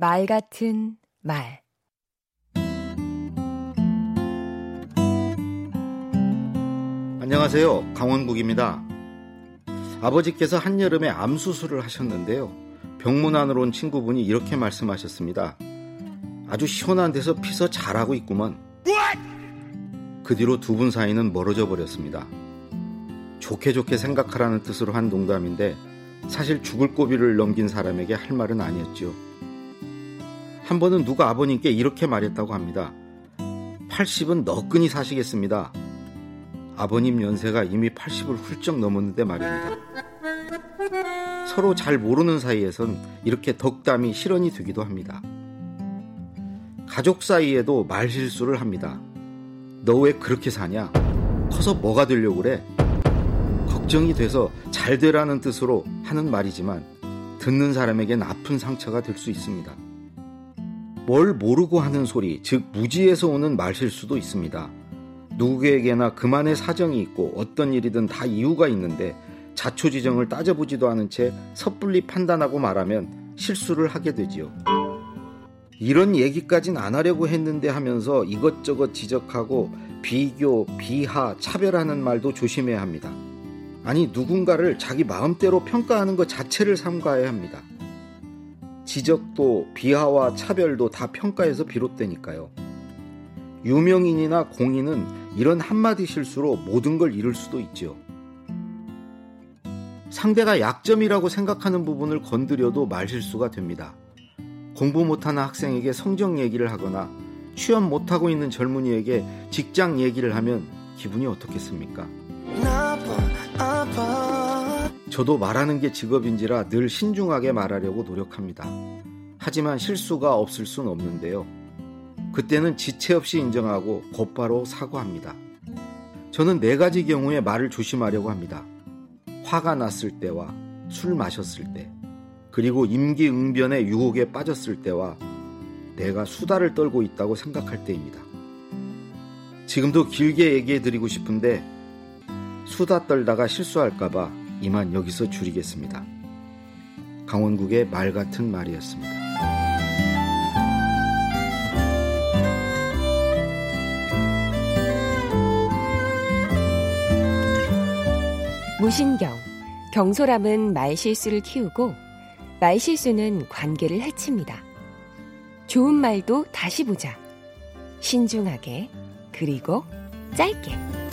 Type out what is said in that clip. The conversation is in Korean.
말 같은 말 안녕하세요. 강원국입니다. 아버지께서 한여름에 암 수술을 하셨는데요. 병문 안으로 온 친구분이 이렇게 말씀하셨습니다. 아주 시원한 데서 피서 잘하고 있구먼. 그 뒤로 두 분 사이는 멀어져 버렸습니다. 좋게 좋게 생각하라는 뜻으로 한 농담인데 사실 죽을 고비를 넘긴 사람에게 할 말은 아니었죠. 한 번은 누가 아버님께 이렇게 말했다고 합니다. 80은 너끈히 사시겠습니다. 아버님 연세가 이미 80을 훌쩍 넘었는데 말입니다. 서로 잘 모르는 사이에선 이렇게 덕담이 실언이 되기도 합니다. 가족 사이에도 말실수를 합니다. 너 왜 그렇게 사냐? 커서 뭐가 되려고 그래? 걱정이 돼서 잘 되라는 뜻으로 하는 말이지만 듣는 사람에겐 아픈 상처가 될 수 있습니다. 뭘 모르고 하는 소리, 즉 무지에서 오는 말실수도 있습니다. 누구에게나 그만의 사정이 있고 어떤 일이든 다 이유가 있는데 자초지정을 따져보지도 않은 채 섣불리 판단하고 말하면 실수를 하게 되지요. 이런 얘기까진 안 하려고 했는데 하면서 이것저것 지적하고 비교, 비하, 차별하는 말도 조심해야 합니다. 아니, 누군가를 자기 마음대로 평가하는 것 자체를 삼가해야 합니다. 지적도, 비하와 차별도 다 평가에서 비롯되니까요. 유명인이나 공인은 이런 한마디 실수로 모든 걸 잃을 수도 있죠. 상대가 약점이라고 생각하는 부분을 건드려도 말실수가 됩니다. 공부 못하는 학생에게 성적 얘기를 하거나 취업 못하고 있는 젊은이에게 직장 얘기를 하면 기분이 어떻겠습니까? 저도 말하는 게 직업인지라 늘 신중하게 말하려고 노력합니다. 하지만 실수가 없을 순 없는데요. 그때는 지체 없이 인정하고 곧바로 사과합니다. 저는 네 가지 경우에 말을 조심하려고 합니다. 화가 났을 때와 술 마셨을 때, 그리고 임기응변의 유혹에 빠졌을 때와 내가 수다를 떨고 있다고 생각할 때입니다. 지금도 길게 얘기해 드리고 싶은데 수다 떨다가 실수할까봐 이만 여기서 줄이겠습니다. 강원국의 말 같은 말이었습니다. 무신경 경솔함은 말실수를 키우고 말실수는 관계를 해칩니다. 좋은 말도 다시 보자. 신중하게 그리고 짧게.